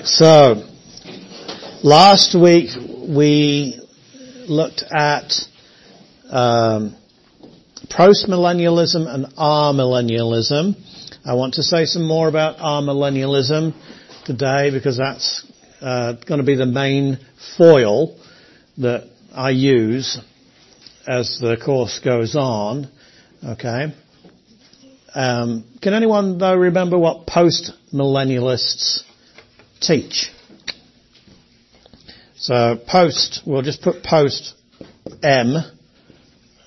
Right, so last week we looked at um, post-millennialism and amillennialism. I want to say some more about amillennialism today because that's uh, going to be the main foil that I use as the course goes on. Okay. Um, can anyone though remember what post-millennialists teach? So post, we'll just put post M.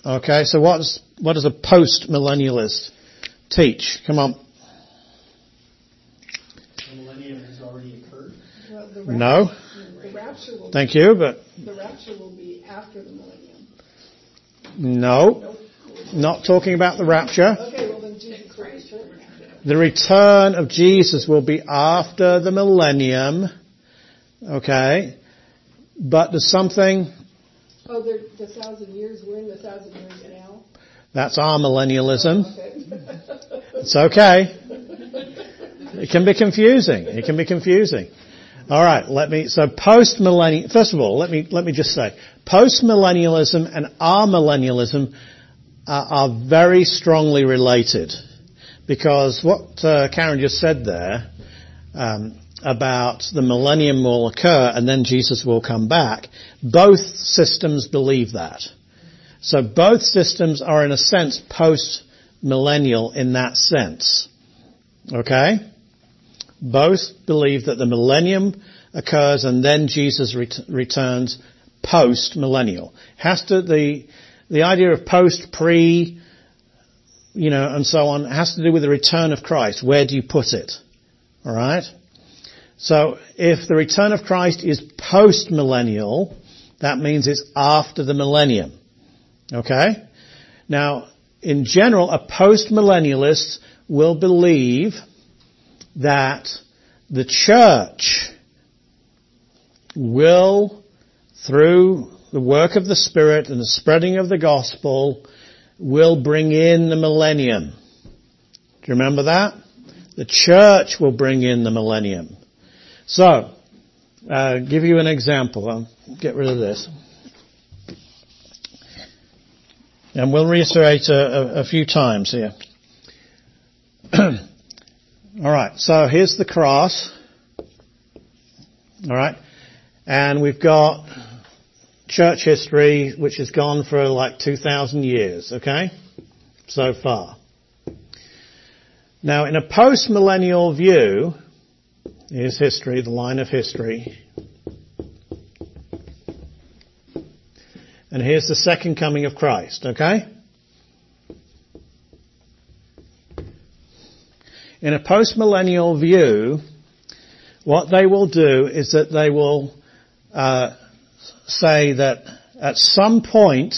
Okay, so what's, what does a post-millennialist teach? Come on. The millennium has already occurred. Well, No. The rapture will, Thank you, but the rapture will be after the millennium. no. Not talking about the rapture. Okay, well then Jesus will return. The return of Jesus will be after the millennium. Okay. But there's something, Oh, the thousand years, we're in the thousand years now. that's amillennialism. Oh, okay. It's okay. It can be confusing. It can be confusing. Alright, let me, so post millennial, first of all, let me, let me just say, post millennialism and amillennialism are, are very strongly related. Because what uh, Karen just said there, um, about the millennium will occur and then Jesus will come back, both systems believe that. So both systems are in a sense post-millennial in that sense. Okay? Both believe that the millennium occurs and then Jesus ret- returns post-millennial. Has to, the, the idea of post, pre, you know, and so on it has to do with the return of Christ. Where do you put it? Alright? So if the return of Christ is post-millennial, that means it's after the millennium. Okay? Now, in general, a post-millennialist will believe that the church will, through the work of the Spirit and the spreading of the gospel, will bring in the millennium. Do you remember that? The church will bring in the millennium. So, uh, give you an example. I'll get rid of this. And we'll reiterate a, a, a few times here. Alright, so here's the cross. Alright, and we've got church history which has gone for like 2,000 years, okay? So far. Now in a post-millennial view, Here's history, the line of history. And here's the second coming of Christ, okay? In a post-millennial view, what they will do is that they will uh, say that at some point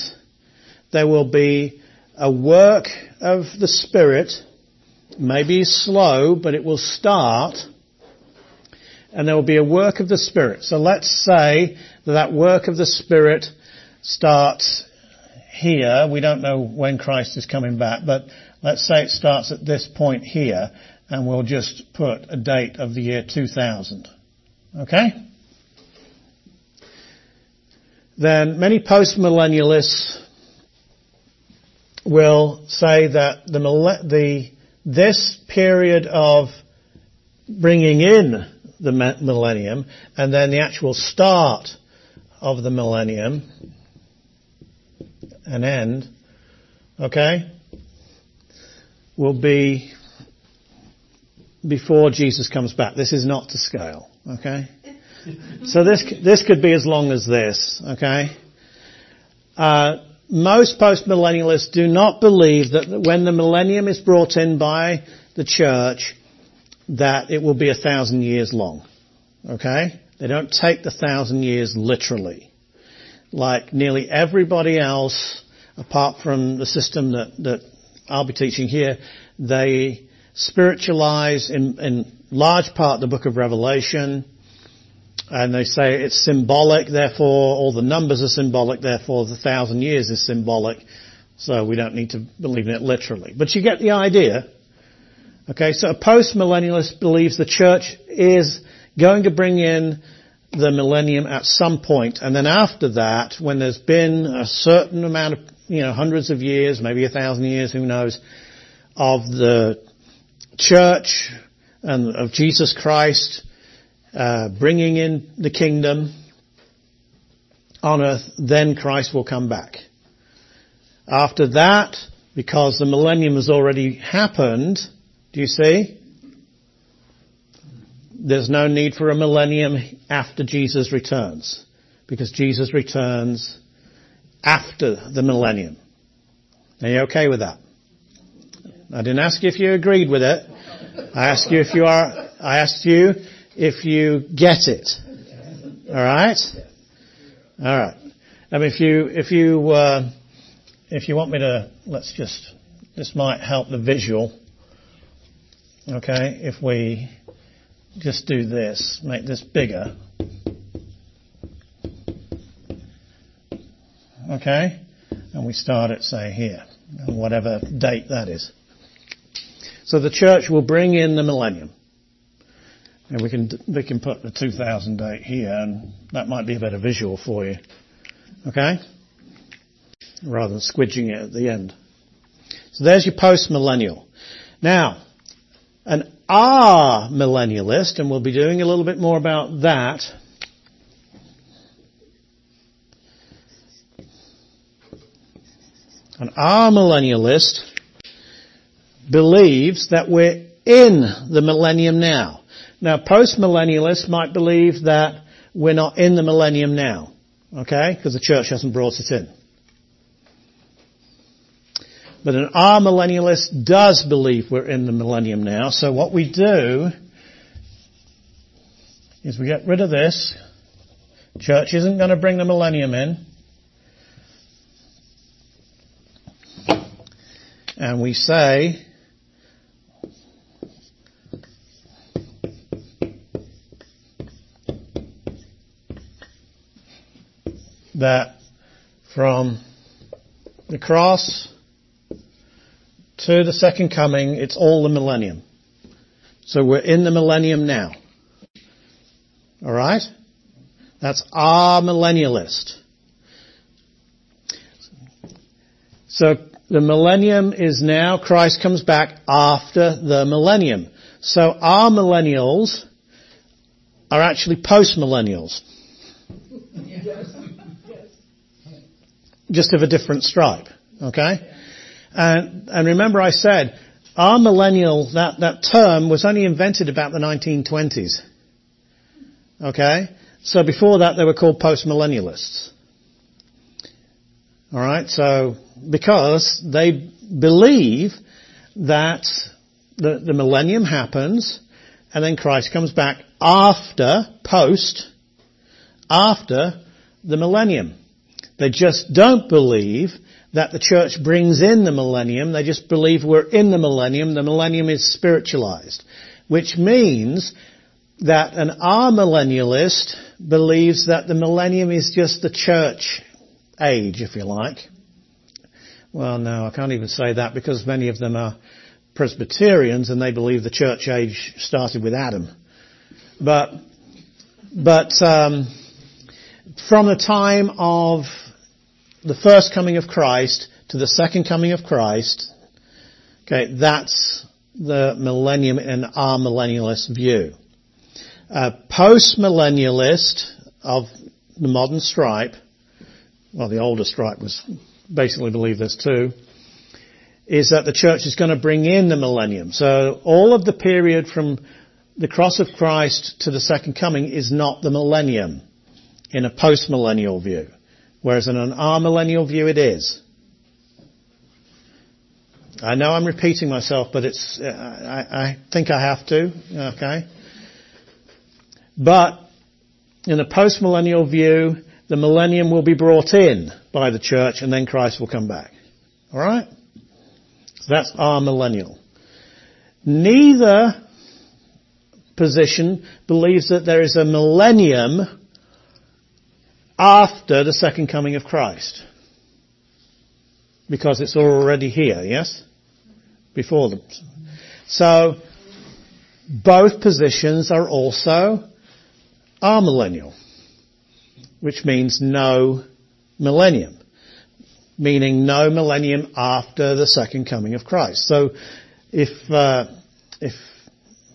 there will be a work of the Spirit, maybe slow, but it will start, and there will be a work of the Spirit. So let's say that that work of the Spirit starts here. We don't know when Christ is coming back, but let's say it starts at this point here, and we'll just put a date of the year 2000. Okay? Then many postmillennialists will say that the, the this period of bringing in the millennium, and then the actual start of the millennium, and end, okay, will be before Jesus comes back. This is not to scale, okay? So this this could be as long as this, okay? Uh, most postmillennialists do not believe that when the millennium is brought in by the church, that it will be a thousand years long. Okay? They don't take the thousand years literally. Like nearly everybody else, apart from the system that, that I'll be teaching here, they spiritualize in, in large part the book of Revelation, and they say it's symbolic, therefore all the numbers are symbolic, therefore the thousand years is symbolic, so we don't need to believe in it literally. But you get the idea. Okay, so a post-millennialist believes the church is going to bring in the millennium at some point, and then after that, when there's been a certain amount of, you know, hundreds of years, maybe a thousand years, who knows, of the church and of Jesus Christ uh, bringing in the kingdom on earth, then Christ will come back. After that, because the millennium has already happened, do you see? There's no need for a millennium after Jesus returns. Because Jesus returns after the millennium. Are you okay with that? I didn't ask you if you agreed with it. I asked you if you are, I asked you if you get it. Alright? Alright. I mean, if you, if you, uh, if you want me to, let's just, this might help the visual. Okay, if we just do this, make this bigger. Okay, and we start at say here, whatever date that is. So the church will bring in the millennium. And we can, we can put the 2000 date here and that might be a better visual for you. Okay? Rather than squidging it at the end. So there's your post-millennial. Now, an amillennialist, and we'll be doing a little bit more about that. An millennialist believes that we're in the millennium now. Now, post-millennialists might believe that we're not in the millennium now. Okay? Because the church hasn't brought it in. But an amillennialist does believe we're in the millennium now. So what we do is we get rid of this. Church isn't going to bring the millennium in. And we say, that from the cross to the second coming, it's all the millennium. So we're in the millennium now. Alright? That's amillennialist. So the millennium is now, Christ comes back after the millennium. So amillennials are actually post-millennials. Yes. Just of a different stripe. Okay? And, and remember I said, amillennial, that, that term was only invented about the 1920s. Okay? So before that they were called postmillennialists. Alright, so, because they believe that the, the millennium happens, and then Christ comes back after, post, after the millennium. They just don't believe that the church brings in the millennium. They just believe we're in the millennium. The millennium is spiritualized. Which means that an amillennialist believes that the millennium is just the church age, if you like. Well, no, I can't even say that because many of them are Presbyterians and they believe the church age started with Adam. But, but um, from the time of the first coming of Christ to the second coming of Christ, okay, that's the millennium in amillennialist view. A post-millennialist of the modern stripe, well the older stripe was basically believe this too, is that the church is going to bring in the millennium. So all of the period from the cross of Christ to the second coming is not the millennium in a post-millennial view. Whereas in an amillennial view it is. I know I'm repeating myself, but it's, uh, I, I think I have to, okay? But in a post-millennial view, the millennium will be brought in by the church and then Christ will come back. Alright? So that's our millennial. Neither position believes that there is a millennium after the second coming of Christ. Because it's already here, yes? Before them. So, both positions are also amillennial, which means no millennium, meaning no millennium after the second coming of Christ. So if, uh, if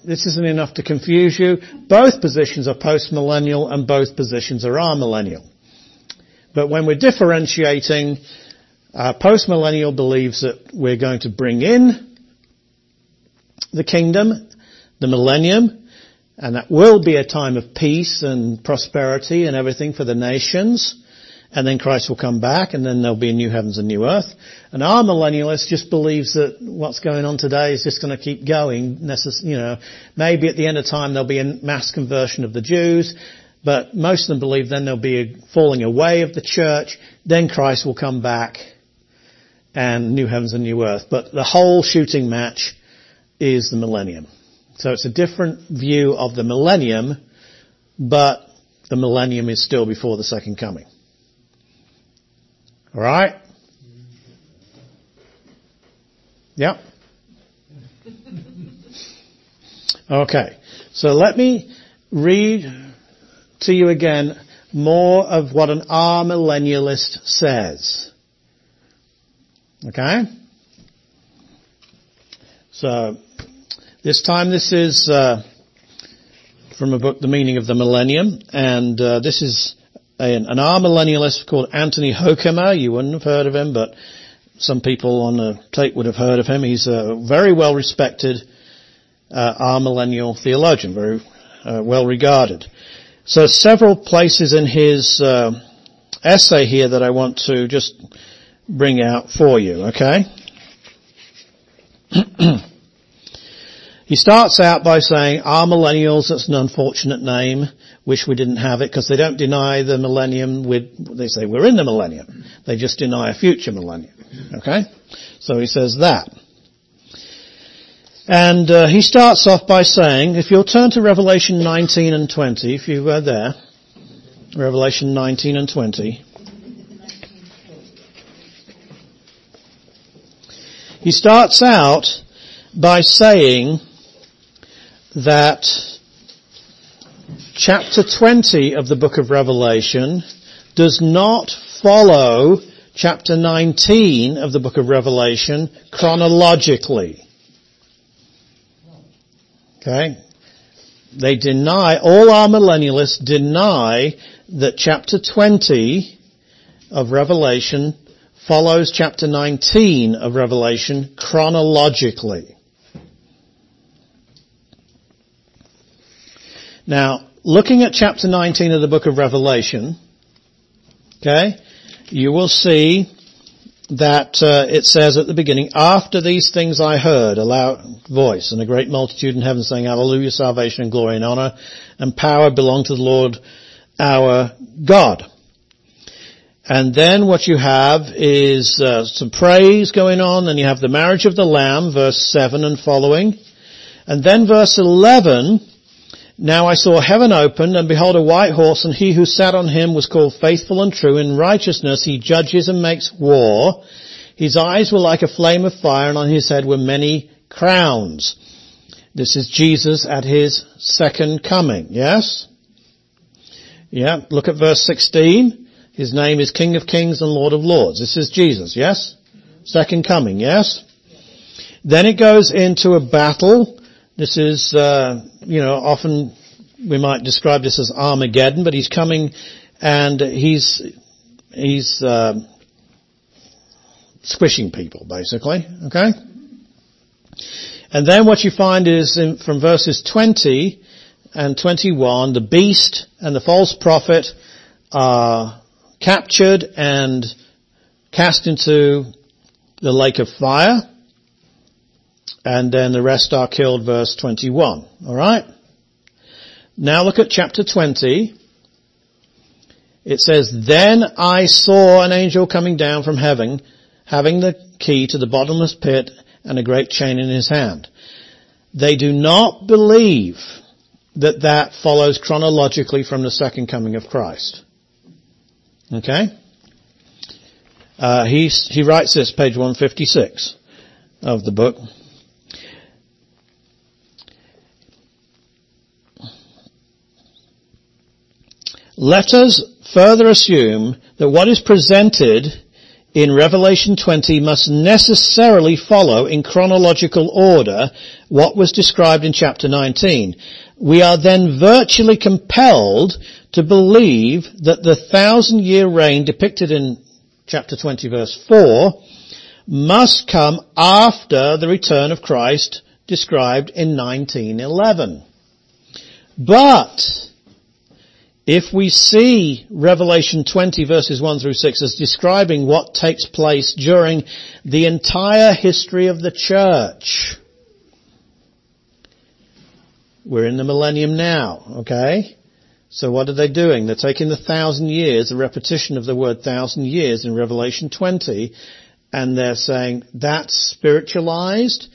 this isn't enough to confuse you, both positions are postmillennial and both positions are amillennial. But when we're differentiating, uh, postmillennial believes that we're going to bring in the kingdom, the millennium, and that will be a time of peace and prosperity and everything for the nations. And then Christ will come back and then there'll be a new heavens and new earth. And amillennialist just believes that what's going on today is just going to keep going. Necess- you know, maybe at the end of time there'll be a mass conversion of the Jews, but most of them believe then there'll be a falling away of the church. Then Christ will come back and new heavens and new earth. But the whole shooting match is the millennium. So it's a different view of the millennium, but the millennium is still before the second coming. Alright? Yep. Okay. So let me read to you again more of what an amillennialist says. Okay? So, this time this is uh, from a book, The Meaning of the Millennium, and uh, this is an, an amillennialist called Anthony Hoekema. You wouldn't have heard of him, but some people on the tape would have heard of him. He's a very well respected uh, amillennial theologian, very uh, well regarded. So several places in his uh, essay here that I want to just bring out for you, okay? he starts out by saying, amillennials, that's an unfortunate name. Wish we didn't have it because they don't deny the millennium with, they say we're in the millennium. They just deny a future millennium. Okay? So he says that. And uh, he starts off by saying, if you'll turn to Revelation 19 and 20, if you were there, Revelation 19 and 20. He starts out by saying that chapter 20 of the book of Revelation does not follow chapter 19 of the book of Revelation chronologically. Okay? They deny, all amillennialists deny that chapter 20 of Revelation follows chapter 19 of Revelation chronologically. Now, looking at chapter 19 of the book of Revelation, okay, you will see that uh, it says at the beginning, after these things I heard a loud voice and a great multitude in heaven saying, Hallelujah, salvation and glory and honor and power belong to the Lord our God. And then what you have is uh, some praise going on, and you have the marriage of the Lamb, verse 7 and following. And then verse 11, now I saw heaven opened, and behold a white horse, and he who sat on him was called faithful and true. In righteousness he judges and makes war. His eyes were like a flame of fire, and on his head were many crowns. This is Jesus at his second coming, yes? Yeah, look at verse 16. His name is King of Kings and Lord of Lords. This is Jesus, yes? Second coming, yes? Then it goes into a battle. This is, uh, you know, often we might describe this as Armageddon, but he's coming and he's, he's, uh, squishing people, basically, okay? And then what you find is in, from verses 20 and 21, the beast and the false prophet are captured and cast into the lake of fire. And then the rest are killed, verse 21. Alright? Now look at chapter 20. It says, Then I saw an angel coming down from heaven, having the key to the bottomless pit and a great chain in his hand. They do not believe that that follows chronologically from the second coming of Christ. Okay? Uh, he, he writes this, page 156 of the book. Let us further assume that what is presented in Revelation 20 must necessarily follow in chronological order what was described in chapter 19. We are then virtually compelled to believe that the thousand year reign depicted in chapter 20 verse 4 must come after the return of Christ described in 1911. But, if we see Revelation 20 verses 1 through 6 as describing what takes place during the entire history of the church, we're in the millennium now, okay? So what are they doing? They're taking the thousand years, the repetition of the word thousand years in Revelation 20, and they're saying that's spiritualized,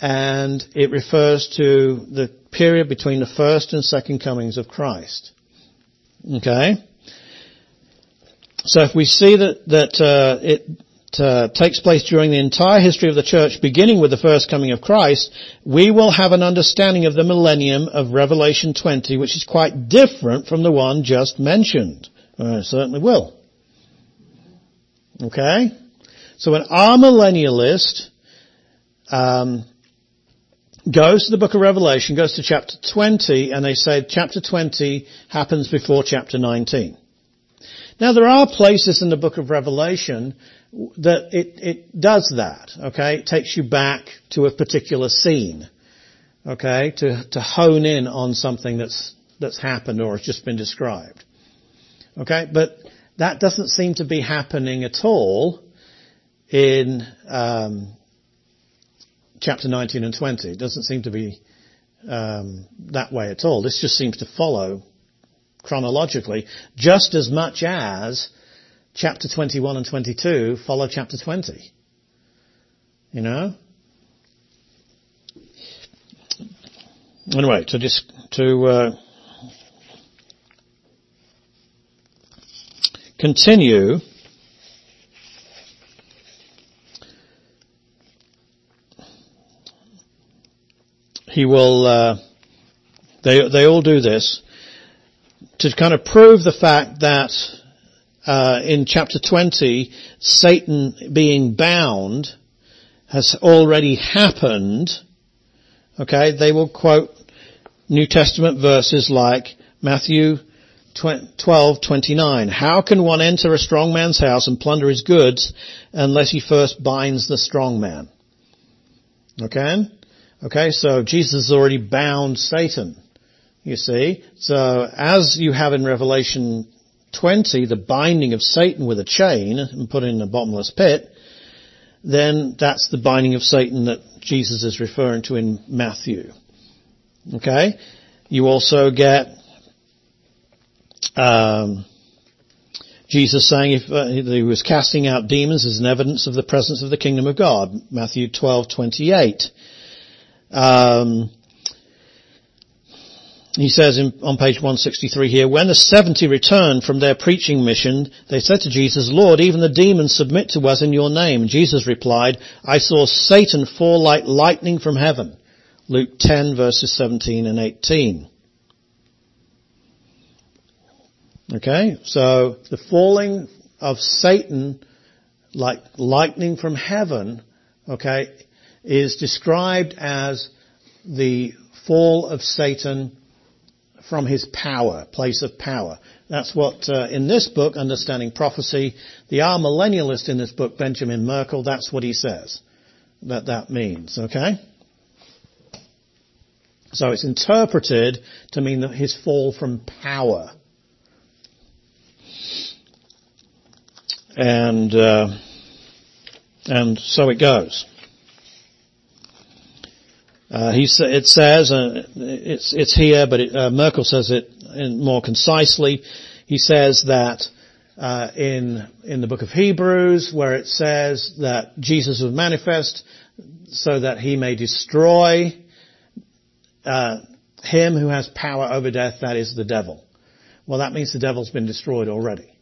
and it refers to the period between the first and second comings of Christ. Okay? So if we see that, that uh, it uh, takes place during the entire history of the church, beginning with the first coming of Christ, we will have an understanding of the millennium of Revelation 20, which is quite different from the one just mentioned. Uh, certainly will. Okay? So an amillennialist um, goes to the book of Revelation, goes to chapter 20, and they say chapter 20 happens before chapter 19. Now there are places in the book of Revelation that it, it does that, okay? It takes you back to a particular scene, okay? To, to hone in on something that's, that's happened or has just been described. Okay? But that doesn't seem to be happening at all in um, chapter 19 and 20. It doesn't seem to be um, that way at all. This just seems to follow chronologically just as much as chapter 21 and 22 follow chapter 20. You know? Anyway, to just, to, uh, continue, he will, uh, they, they all do this to kind of prove the fact that uh, in chapter 20, Satan being bound has already happened. Okay, they will quote New Testament verses like Matthew 12:29. How can one enter a strong man's house and plunder his goods unless he first binds the strong man? Okay? Okay, so Jesus has already bound Satan. You see? So as you have in Revelation 20, the binding of Satan with a chain and put in a bottomless pit, then that's the binding of Satan that Jesus is referring to in Matthew. Okay? You also get um, Jesus saying if uh, he was casting out demons as an evidence of the presence of the kingdom of God. Matthew 12:28. Um, he says in, on page 163 here, when the 70 returned from their preaching mission, they said to Jesus, Lord, even the demons submit to us in your name. Jesus replied, I saw Satan fall like lightning from heaven. Luke 10 verses 17 and 18. Okay, so the falling of Satan like lightning from heaven, okay, is described as the fall of Satan from his power, place of power. That's what, uh, in this book, Understanding Prophecy, the amillennialist in this book, Benjamin Merkle, that's what he says that that means, okay? So it's interpreted to mean that his fall from power. And, uh, and so it goes. Uh, he it says, uh, it's, it's here, but it, uh, Merkle says it more concisely. He says that uh, in in the book of Hebrews, where it says that Jesus was manifest so that he may destroy uh, him who has power over death, that is the devil. Well, that means the devil's been destroyed already.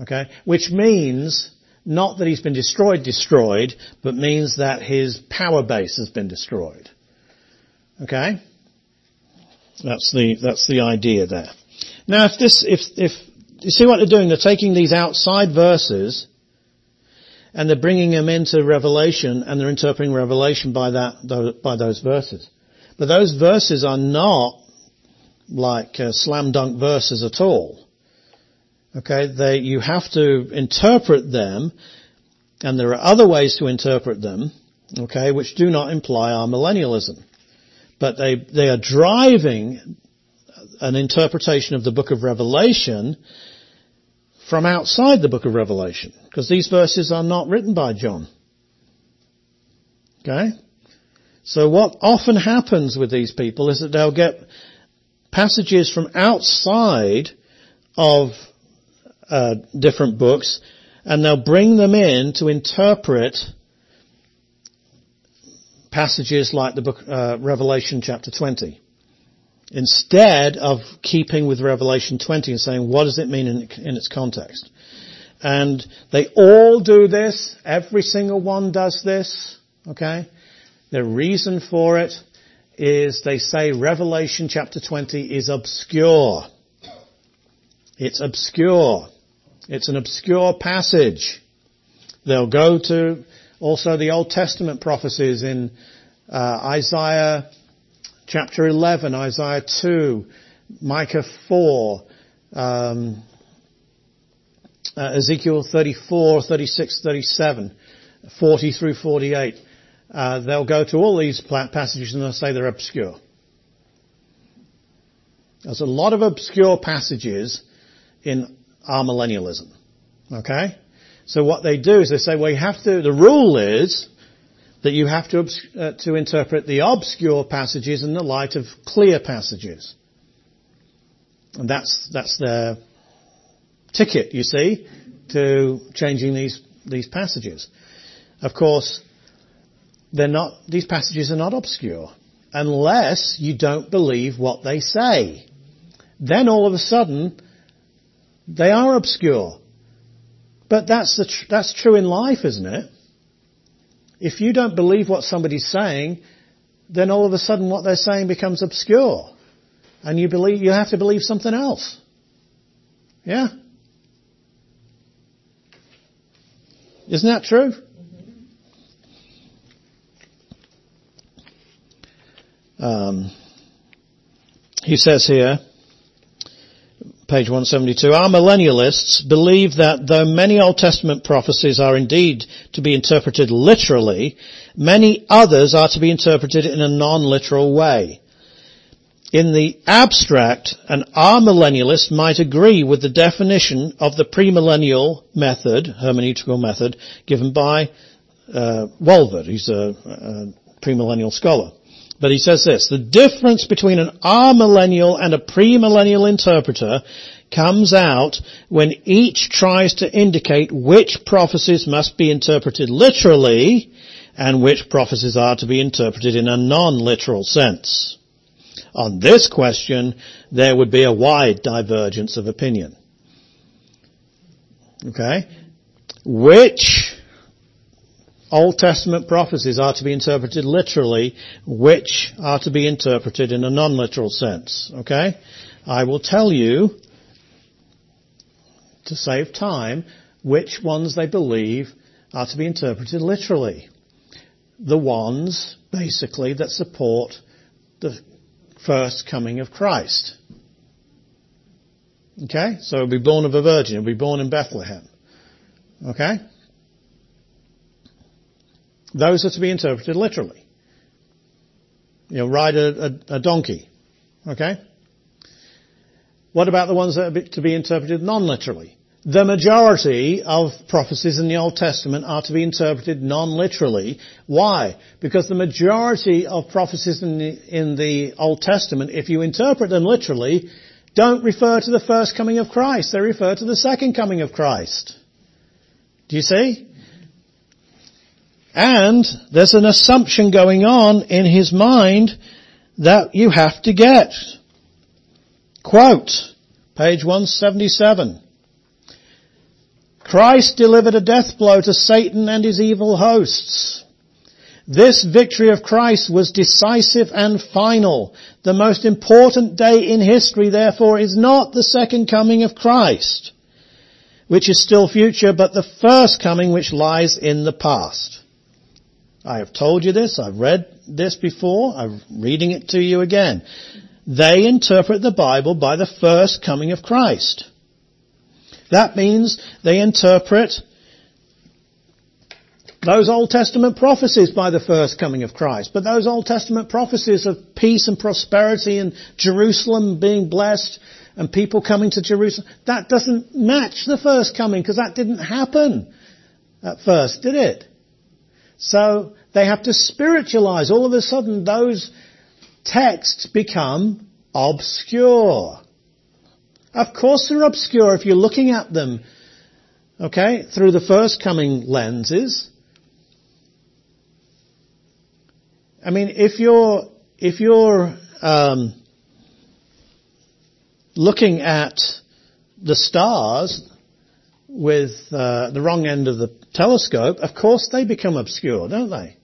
Okay, which means not that he's been destroyed, destroyed, but means that his power base has been destroyed. Okay? That's the, that's the idea there. Now if this, if, if, you see what they're doing? They're taking these outside verses and they're bringing them into Revelation and they're interpreting Revelation by that, by those verses. But those verses are not like uh, slam dunk verses at all. Okay, they, you have to interpret them, and there are other ways to interpret them, okay, which do not imply amillennialism. But they, they are driving an interpretation of the book of Revelation from outside the book of Revelation, because these verses are not written by John. Okay? So what often happens with these people is that they'll get passages from outside of uh, different books and they'll bring them in to interpret passages like the book uh, Revelation chapter 20 instead of keeping with Revelation 20 and saying what does it mean in, in its context. And they all do this. Every single one does this. Okay? The reason for it is they say Revelation chapter 20 is obscure. It's obscure. It's an obscure passage. They'll go to also the Old Testament prophecies in uh, Isaiah chapter 11, Isaiah 2, Micah 4, um, uh, Ezekiel 34, 36, 37, 40 through 48 uh, they'll go to all these passages and they'll say they're obscure. There's a lot of obscure passages in amillennialism. Okay? So what they do is they say, well, you have to, the rule is that you have to, uh, to interpret the obscure passages in the light of clear passages. And that's, that's their ticket, you see, to changing these, these passages. Of course, they're not, these passages are not obscure unless you don't believe what they say. Then all of a sudden, they are obscure. But that's the tr- that's true in life, isn't it? If you don't believe what somebody's saying, then all of a sudden what they're saying becomes obscure. And you believe, you have to believe something else. Yeah? Isn't that true? Um, he says here, page 172, amillennialists believe that though many Old Testament prophecies are indeed to be interpreted literally, many others are to be interpreted in a non-literal way. In the abstract, an amillennialist might agree with the definition of the premillennial method, hermeneutical method, given by uh, Walvoord. He's a, a premillennial scholar. But he says this, the difference between an amillennial and a premillennial interpreter comes out when each tries to indicate which prophecies must be interpreted literally and which prophecies are to be interpreted in a non-literal sense. On this question, there would be a wide divergence of opinion. Okay? Which Old Testament prophecies are to be interpreted literally, which are to be interpreted in a non-literal sense. Okay? I will tell you, to save time, which ones they believe are to be interpreted literally. The ones, basically, that support the first coming of Christ. Okay? So he'll be born of a virgin. He'll be born in Bethlehem. Okay? Those are to be interpreted literally. You know, ride a, a, a donkey. Okay? What about the ones that are to be interpreted non-literally? The majority of prophecies in the Old Testament are to be interpreted non-literally. Why? Because the majority of prophecies in the, in the Old Testament, if you interpret them literally, don't refer to the first coming of Christ. They refer to the second coming of Christ. Do you see? And there's an assumption going on in his mind that you have to get. Quote, page 177. Christ delivered a death blow to Satan and his evil hosts. This victory of Christ was decisive and final. The most important day in history, therefore, is not the second coming of Christ, which is still future, but the first coming which lies in the past. I have told you this, I've read this before, I'm reading it to you again. They interpret the Bible by the first coming of Christ. That means they interpret those Old Testament prophecies by the first coming of Christ. But those Old Testament prophecies of peace and prosperity and Jerusalem being blessed and people coming to Jerusalem, that doesn't match the first coming because that didn't happen at first, did it? So they have to spiritualize. All of a sudden those texts become obscure. Of course they're obscure if you're looking at them, okay, through the first coming lenses. I mean, if you're, if you're, um, looking at the stars with uh, the wrong end of the telescope, of course they become obscure, don't they?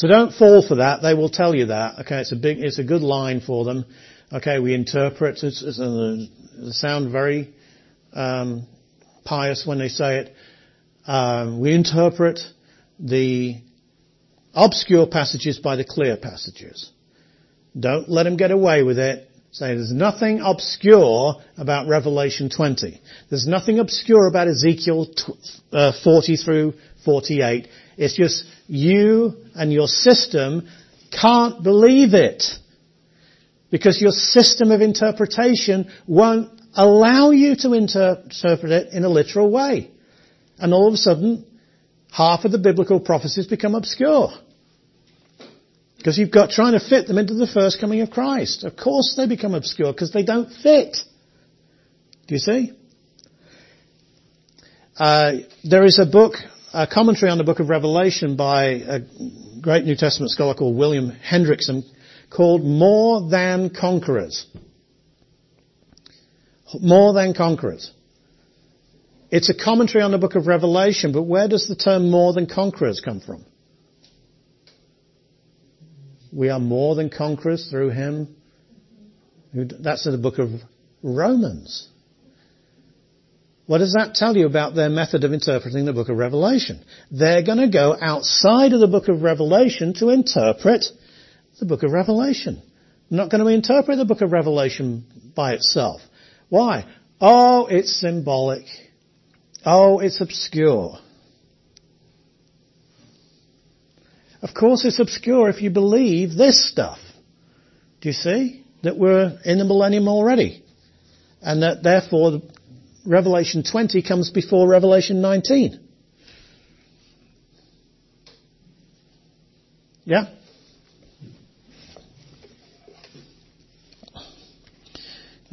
So don't fall for that. They will tell you that. Okay, it's a big, it's a good line for them. Okay, we interpret. Uh, they sound very um, pious when they say it. Um, we interpret the obscure passages by the clear passages. Don't let them get away with it. Say there's nothing obscure about Revelation 20. There's nothing obscure about Ezekiel uh, 40 through 48. It's just you and your system can't believe it. Because your system of interpretation won't allow you to interpret it in a literal way. And all of a sudden, half of the biblical prophecies become obscure. Because you've got trying to fit them into the first coming of Christ. Of course they become obscure because they don't fit. Do you see? Uh, there is a book a commentary on the book of Revelation by a great New Testament scholar called William Hendriksen called More Than Conquerors. More Than Conquerors. It's a commentary on the book of Revelation, but where does the term more than conquerors come from? We are more than conquerors through him. That's in the book of Romans. What does that tell you about their method of interpreting the book of Revelation? They're going to go outside of the book of Revelation to interpret the book of Revelation. Not going to interpret the book of Revelation by itself. Why? Oh, it's symbolic. Oh, it's obscure. Of course it's obscure if you believe this stuff. Do you see? That we're in the millennium already. And that therefore Revelation 20 comes before Revelation 19. Yeah?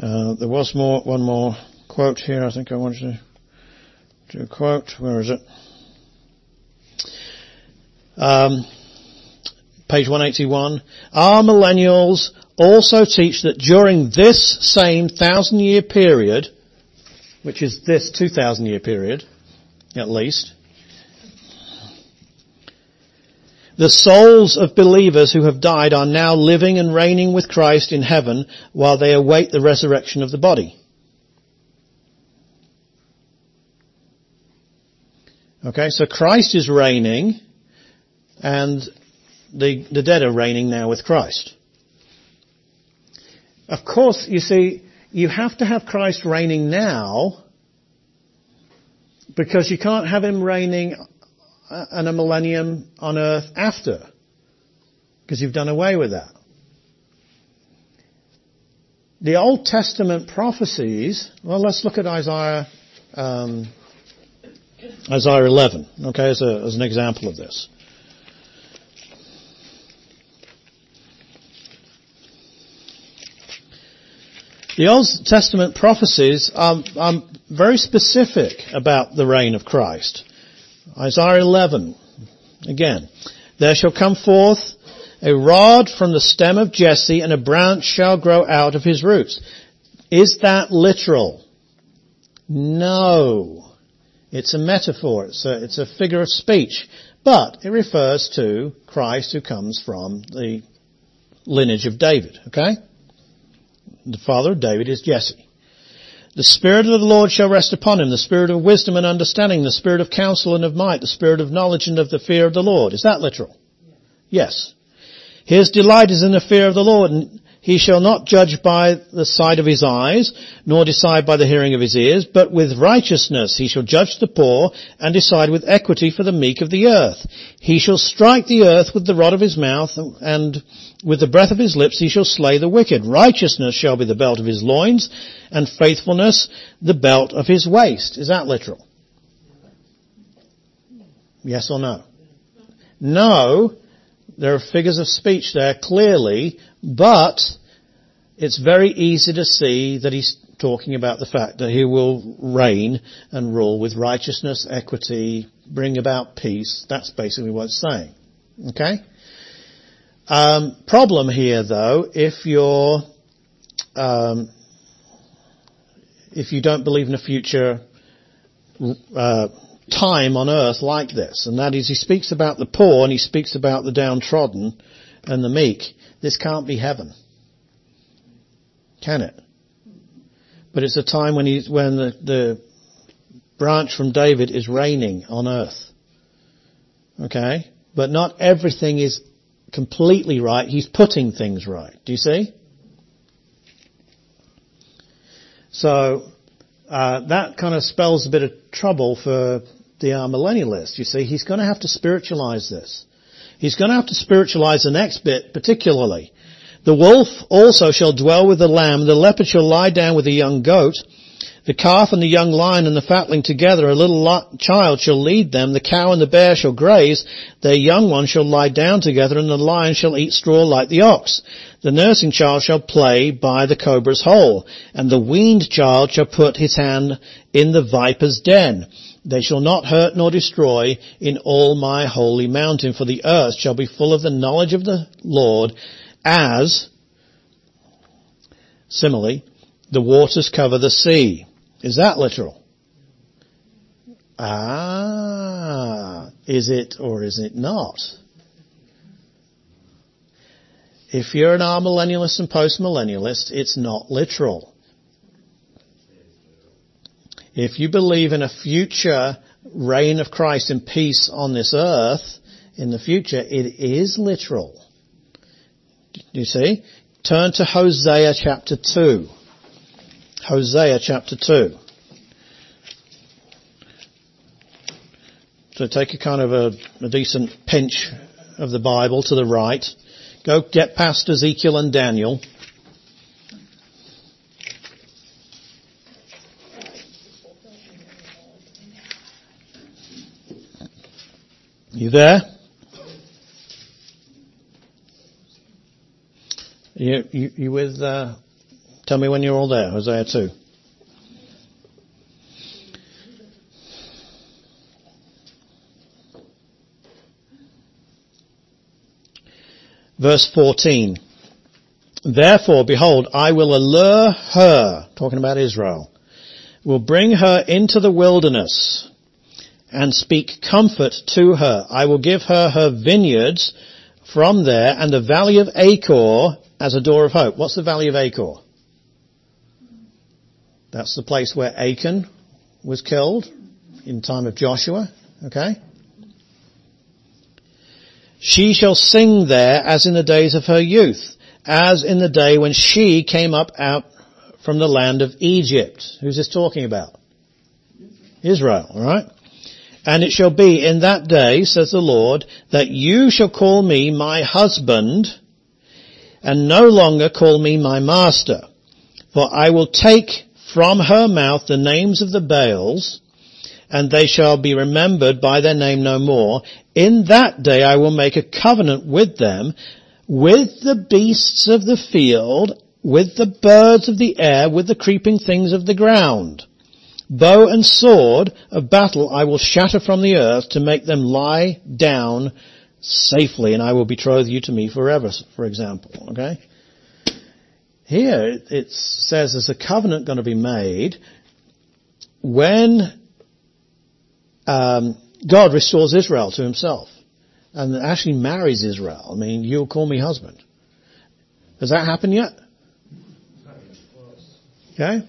Uh, there was more, one more quote here. I think I wanted to, to quote. Where is it? Um, page 181. Amillennials also teach that during this same thousand year period, which is this 2,000 year period, at least. The souls of believers who have died are now living and reigning with Christ in heaven while they await the resurrection of the body. Okay, so Christ is reigning and the, the dead are reigning now with Christ. Of course, you see, you have to have Christ reigning now because you can't have him reigning in a millennium on earth after because you've done away with that. The Old Testament prophecies, well let's look at Isaiah, um, Isaiah 11, okay, as, a, as an example of this. The Old Testament prophecies are, are very specific about the reign of Christ. Isaiah 11, again, there shall come forth a rod from the stem of Jesse and a branch shall grow out of his roots. Is that literal? No. It's a metaphor. It's a, it's a figure of speech. But it refers to Christ who comes from the lineage of David. Okay? The father of David is Jesse. The Spirit of the Lord shall rest upon him, the Spirit of wisdom and understanding, the Spirit of counsel and of might, the Spirit of knowledge and of the fear of the Lord. Is that literal? Yes. His delight is in the fear of the Lord, and he shall not judge by the sight of his eyes, nor decide by the hearing of his ears, but with righteousness he shall judge the poor, and decide with equity for the meek of the earth. He shall strike the earth with the rod of his mouth, and with the breath of his lips he shall slay the wicked. Righteousness shall be the belt of his loins, and faithfulness the belt of his waist. Is that literal? Yes or no? No, there are figures of speech there clearly, but it's very easy to see that he's talking about the fact that he will reign and rule with righteousness, equity, bring about peace. That's basically what it's saying. Okay? Um, problem here though, if you're, um, if you don't believe in a future uh, time on earth like this, and that is he speaks about the poor and he speaks about the downtrodden and the meek. This can't be heaven. Can it? But it's a time when he's, when the, the branch from David is reigning on earth. Okay? But not everything is completely right. He's putting things right. Do you see? So, uh, that kind of spells a bit of trouble for the amillennialist. You see, he's going to have to spiritualize this. He's going to have to spiritualize the next bit particularly. The wolf also shall dwell with the lamb, the leopard shall lie down with the young goat, the calf and the young lion and the fatling together, a little child shall lead them, the cow and the bear shall graze, their young ones shall lie down together, and the lion shall eat straw like the ox. The nursing child shall play by the cobra's hole, and the weaned child shall put his hand in the viper's den. They shall not hurt nor destroy in all my holy mountain, for the earth shall be full of the knowledge of the Lord as, similarly, the waters cover the sea. Is that literal? Ah, is it or is it not? If you're an amillennialist and postmillennialist, it's not literal. If you believe in a future reign of Christ and peace on this earth in the future, it is literal. You see? Turn to Hosea chapter 2. Hosea chapter 2. So take a kind of a, a decent pinch of the Bible to the right. Go get past Ezekiel and Daniel. You there? You, you, you with, uh, tell me when you're all there, Hosea 2. Verse 14. Therefore, behold, I will allure her, talking about Israel, will bring her into the wilderness and speak comfort to her. I will give her her vineyards from there and the valley of Achor as a door of hope. What's the valley of Achor? That's the place where Achan was killed in time of Joshua. Okay? She shall sing there as in the days of her youth, as in the day when she came up out from the land of Egypt. Who's this talking about? Israel, alright? And it shall be in that day, says the Lord, that you shall call me my husband, and no longer call me my master. For I will take from her mouth the names of the Baals, and they shall be remembered by their name no more. In that day I will make a covenant with them, with the beasts of the field, with the birds of the air, with the creeping things of the ground. Bow and sword of battle I will shatter from the earth to make them lie down safely and I will betroth you to me forever, for example. Okay? Here it says there's a covenant going to be made when um, God restores Israel to himself and actually marries Israel, I mean, you'll call me husband. Has that happened yet? Okay?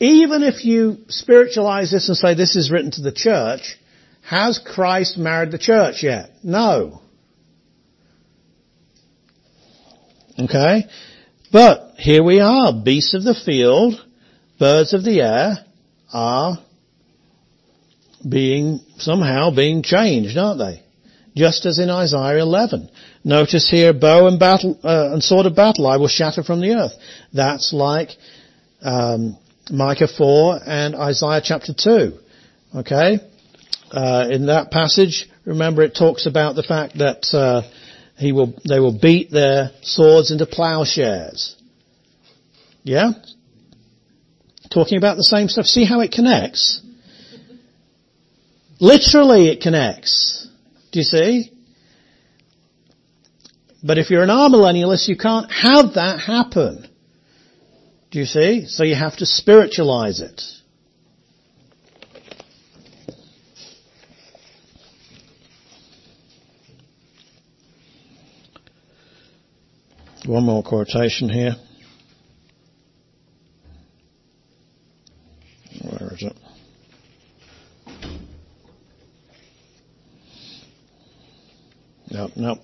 Even if you spiritualize this and say this is written to the church, has Christ married the church yet? No. Okay? But here we are, beasts of the field, birds of the air are being, somehow being changed, aren't they? Just as in Isaiah 11. Notice here, bow and battle, uh, and sword of battle I will shatter from the earth. That's like, um, Micah 4 and Isaiah chapter 2. Okay? Uh, in that passage, remember it talks about the fact that, uh, he will, they will beat their swords into plowshares. Yeah? Talking about the same stuff. See how it connects? Literally it connects. Do you see? But if you're an amillennialist, you can't have that happen. Do you see? So you have to spiritualize it. One more quotation here. Where is it? Nope, nope.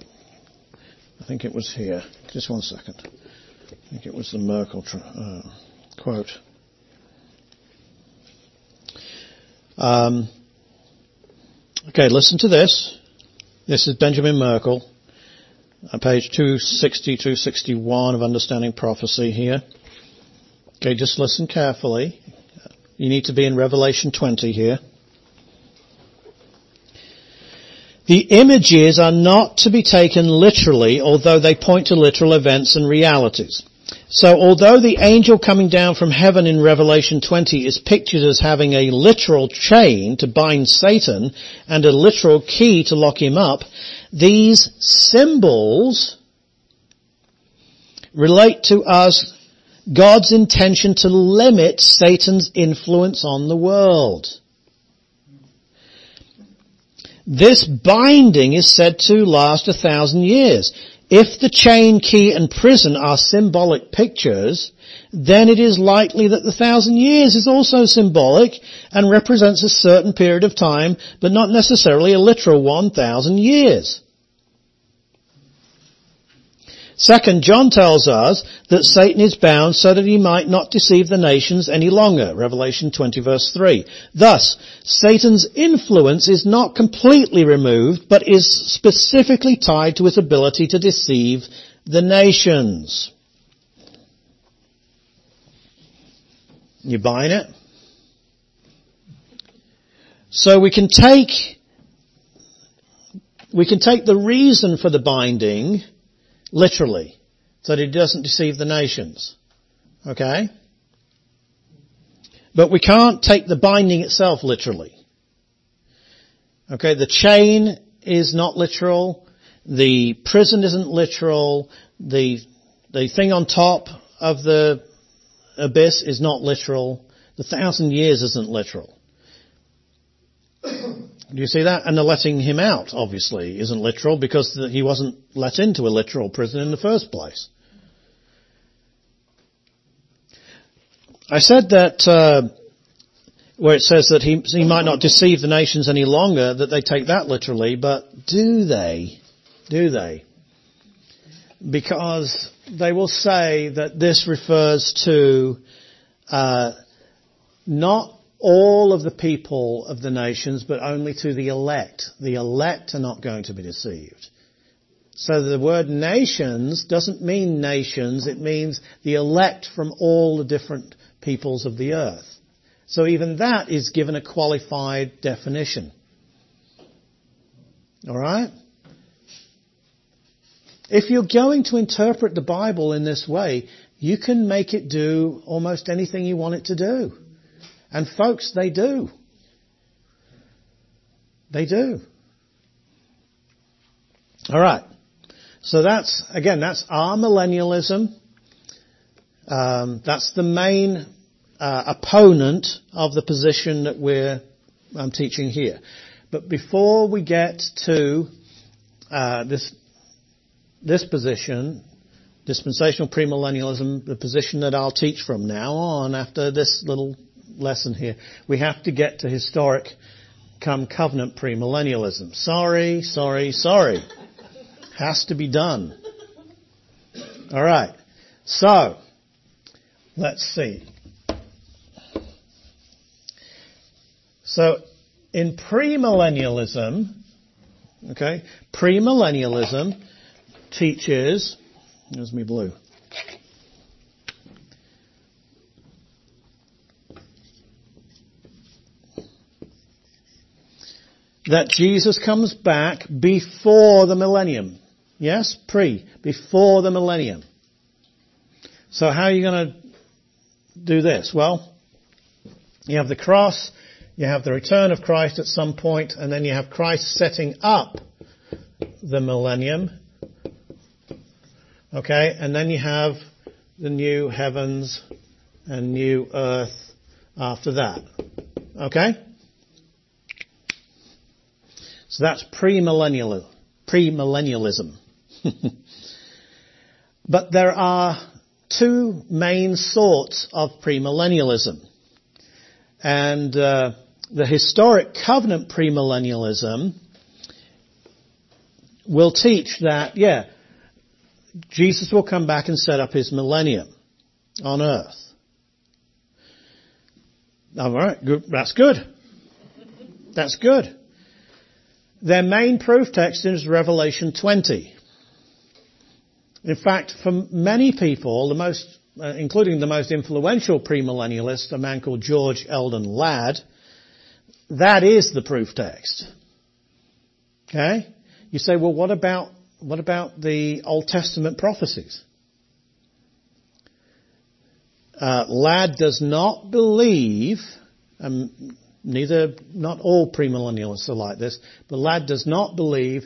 I think it was here. Just one second. I think it was the Merkle uh, quote. Um, okay, listen to this. This is Benjamin Merkle, uh, page 260, 261 of Understanding Prophecy here. Okay, just listen carefully. You need to be in Revelation 20 here. The images are not to be taken literally, although they point to literal events and realities. So although the angel coming down from heaven in Revelation 20 is pictured as having a literal chain to bind Satan and a literal key to lock him up, these symbols relate to us God's intention to limit Satan's influence on the world. This binding is said to last a thousand years. If the chain, key and prison are symbolic pictures, then it is likely that the thousand years is also symbolic and represents a certain period of time, but not necessarily a literal one thousand years. Second, John tells us that Satan is bound so that he might not deceive the nations any longer. Revelation 20 verse 3. Thus, Satan's influence is not completely removed, but is specifically tied to his ability to deceive the nations. You buying it? So we can take, we can take the reason for the binding literally, so that he doesn't deceive the nations. Okay? But we can't take the binding itself literally. Okay, the chain is not literal, the prison isn't literal, the, the thing on top of the abyss is not literal, the thousand years isn't literal. Do you see that? And the letting him out, obviously, isn't literal because he wasn't let into a literal prison in the first place. I said that uh, where it says that he, he might not deceive the nations any longer, that they take that literally, but do they? Do they? Because they will say that this refers to uh, not all of the people of the nations, but only to the elect. The elect are not going to be deceived. So the word nations doesn't mean nations, it means the elect from all the different peoples of the earth. So even that is given a qualified definition. Alright? If you're going to interpret the Bible in this way, you can make it do almost anything you want it to do. And folks, they do. They do. Alright. So that's, again, that's amillennialism. Um, that's the main uh, opponent of the position that we're I'm teaching here. But before we get to uh, this this position, dispensational premillennialism, the position that I'll teach from now on after this little lesson here, we have to get to historic come covenant premillennialism. Sorry, sorry, sorry. Has to be done. All right. So, let's see. So, in premillennialism, okay, premillennialism teaches, there's me blue. That Jesus comes back before the millennium. Yes? Pre. Before the millennium. So how are you going to do this? Well, you have the cross, you have the return of Christ at some point, and then you have Christ setting up the millennium. Okay, and then you have the new heavens and new earth after that. Okay? So that's premillennial, premillennialism. but there are two main sorts of premillennialism. And uh, the historic covenant premillennialism will teach that, yeah, Jesus will come back and set up his millennium on earth. All right, good. that's good. That's good. Their main proof text is Revelation 20. In fact, for many people, the most, uh, including the most influential premillennialist, a man called George Eldon Ladd, that is the proof text. Okay? You say, well, what about, what about the Old Testament prophecies? Uh, Ladd does not believe, um, neither, not all premillennialists are like this, but Ladd does not believe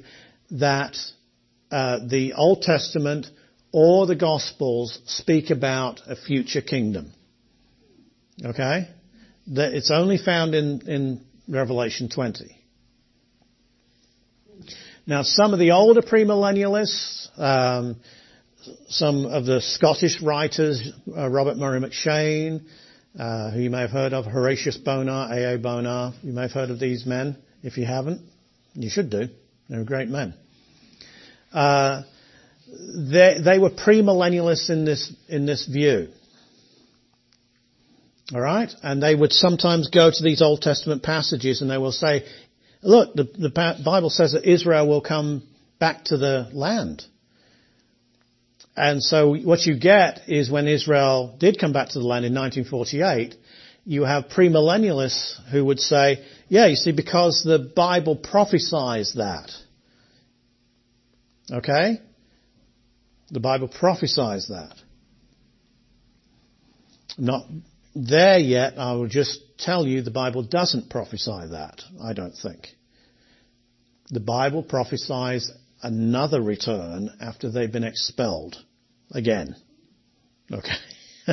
that uh, the Old Testament or the Gospels speak about a future kingdom. Okay? That it's only found in, in Revelation 20. Now, some of the older premillennialists, um, some of the Scottish writers, uh, Robert Murray M'Cheyne, uh, who you may have heard of, Horatius Bonar, A.O. Bonar, you may have heard of these men. If you haven't, you should do. They're great men. Uh, they, they were premillennialists in this in this view. All right? And they would sometimes go to these Old Testament passages and they will say, look, the, the Bible says that Israel will come back to the land. And so what you get is when Israel did come back to the land in 1948, you have premillennialists who would say, yeah, you see, because the Bible prophesies that. Okay? The Bible prophesies that. Not there yet, I will just tell you the Bible doesn't prophesy that, I don't think. The Bible prophesies another return after they've been expelled again. Okay.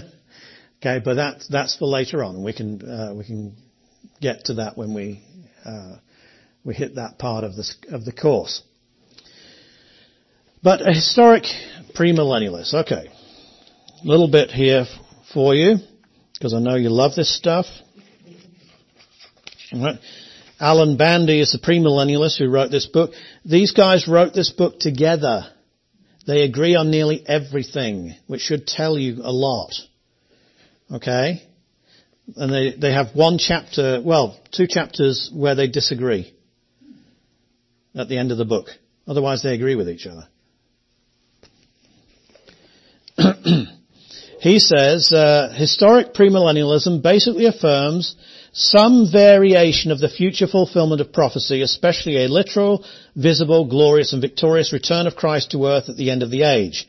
okay, but that's, that's for later on. We can, uh, we can get to that when we, uh, we hit that part of the, of the course. But a historic premillennialist. Okay. Little bit here for you because I know you love this stuff. Right. Alan Bandy is the premillennialist who wrote this book. These guys wrote this book together. They agree on nearly everything, which should tell you a lot. Okay? And they, they have one chapter, well, two chapters where they disagree at the end of the book. Otherwise they agree with each other. He says, uh, historic premillennialism basically affirms some variation of the future fulfillment of prophecy, especially a literal, visible, glorious and victorious return of Christ to earth at the end of the age.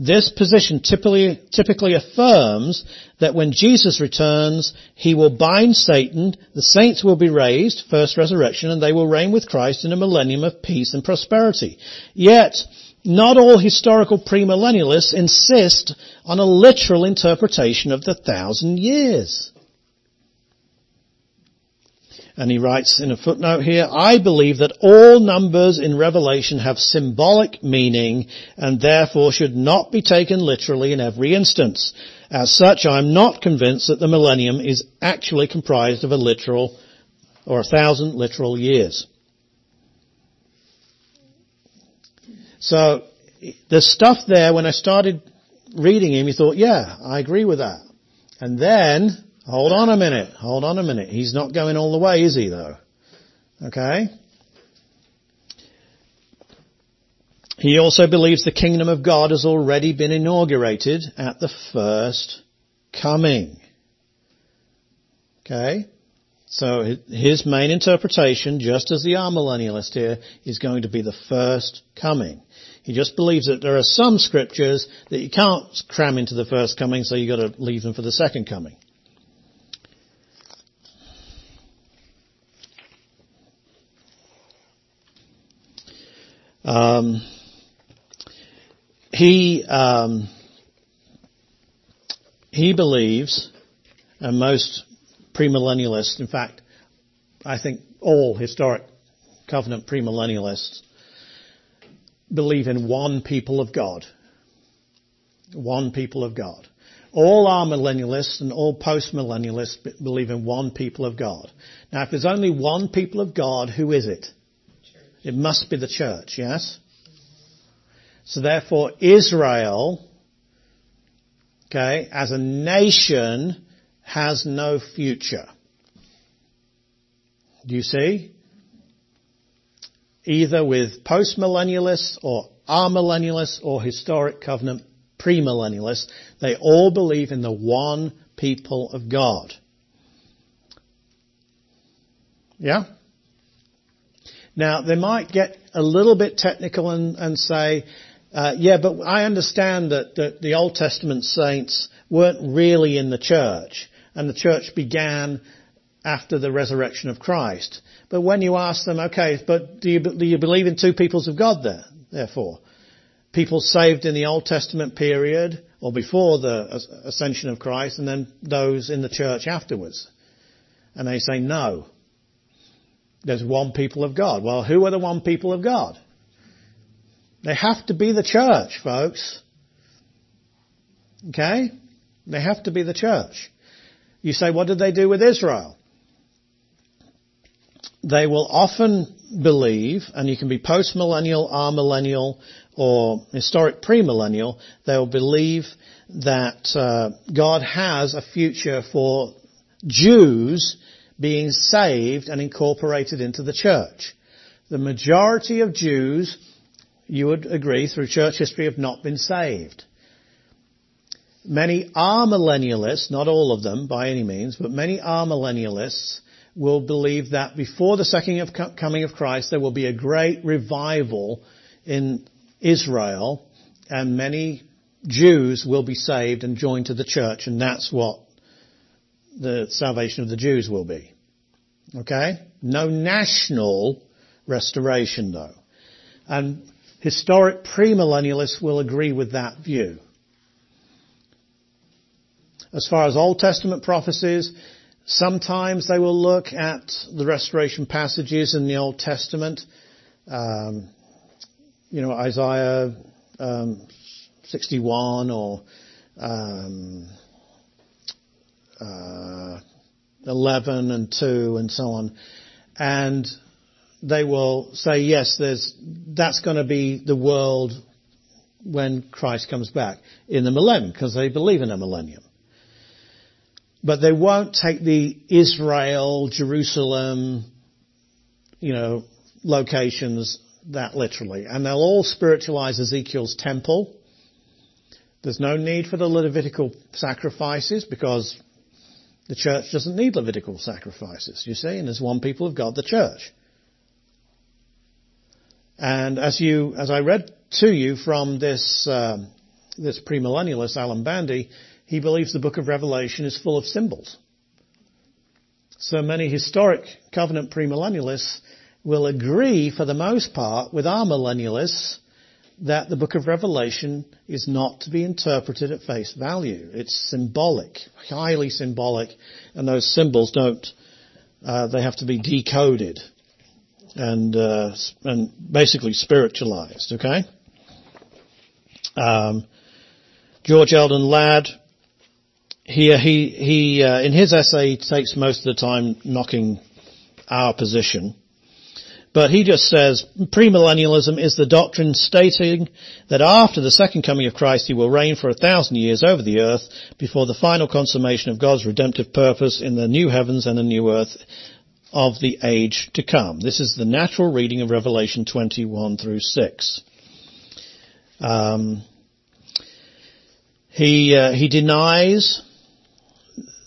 This position typically, typically affirms that when Jesus returns, he will bind Satan, the saints will be raised, first resurrection, and they will reign with Christ in a millennium of peace and prosperity. Yet, not all historical premillennialists insist on a literal interpretation of the thousand years. And he writes in a footnote here, I believe that all numbers in Revelation have symbolic meaning and therefore should not be taken literally in every instance. As such, I'm not convinced that the millennium is actually comprised of a literal or a thousand literal years. So, the stuff there, when I started reading him, he thought, yeah, I agree with that. And then, Hold on a minute. Hold on a minute. He's not going all the way, is he though? Okay? He also believes the kingdom of God has already been inaugurated at the first coming. Okay? So his main interpretation, just as the amillennialist here, is going to be the first coming. He just believes that there are some scriptures that you can't cram into the first coming, so you've got to leave them for the second coming. Um, he um, he believes, and most premillennialists, in fact, I think all historic covenant premillennialists believe in one people of God. One people of God. All amillennialists and all postmillennialists believe in one people of God. Now, if there's only one people of God, who is it? It must be the church, yes? So therefore Israel, okay, as a nation has no future. Do you see? Either with postmillennialists or amillennialists or historic covenant premillennialists, they all believe in the one people of God. Yeah? Now, they might get a little bit technical and, and say, uh, yeah, but I understand that, that the Old Testament saints weren't really in the church, and the church began after the resurrection of Christ. But when you ask them, okay, but do you, do you believe in two peoples of God there, therefore? People saved in the Old Testament period, or before the ascension of Christ, and then those in the church afterwards. And they say no. There's one people of God. Well, who are the one people of God? They have to be the church, folks. Okay? They have to be the church. You say, what did they do with Israel? They will often believe, and you can be post-millennial, amillennial, or historic premillennial, they will believe that uh, God has a future for Jews being saved and incorporated into the church. The majority of Jews, you would agree, through church history have not been saved. Many amillennialists, not all of them by any means, but many amillennialists will believe that before the second coming of Christ there will be a great revival in Israel and many Jews will be saved and joined to the church and that's what the salvation of the Jews will be. Okay? No national restoration though. And historic premillennialists will agree with that view. As far as Old Testament prophecies, sometimes they will look at the restoration passages in the Old Testament. Um, you know, Isaiah um, 61 or um, uh, 11 and 2 and so on. And they will say, yes, there's, that's going to be the world when Christ comes back in the millennium, because they believe in a millennium. But they won't take the Israel, Jerusalem, you know, locations that literally. And they'll all spiritualize Ezekiel's temple. There's no need for the Levitical sacrifices because the church doesn't need Levitical sacrifices, you see, and as one people of God, the church. And as you, as I read to you from this, um, this premillennialist, Alan Bandy, he believes the book of Revelation is full of symbols. So many historic covenant premillennialists will agree for the most part with amillennialists that the book of Revelation is not to be interpreted at face value. It's symbolic, highly symbolic, and those symbols don't, uh, they have to be decoded and, uh, and basically spiritualized, okay? Um, George Eldon Ladd, here he, he, uh, in his essay, he takes most of the time knocking our position. But he just says, premillennialism is the doctrine stating that after the second coming of Christ he will reign for a thousand years over the earth before the final consummation of God's redemptive purpose in the new heavens and the new earth of the age to come. This is the natural reading of Revelation 21 through 6. Um, he, uh, he denies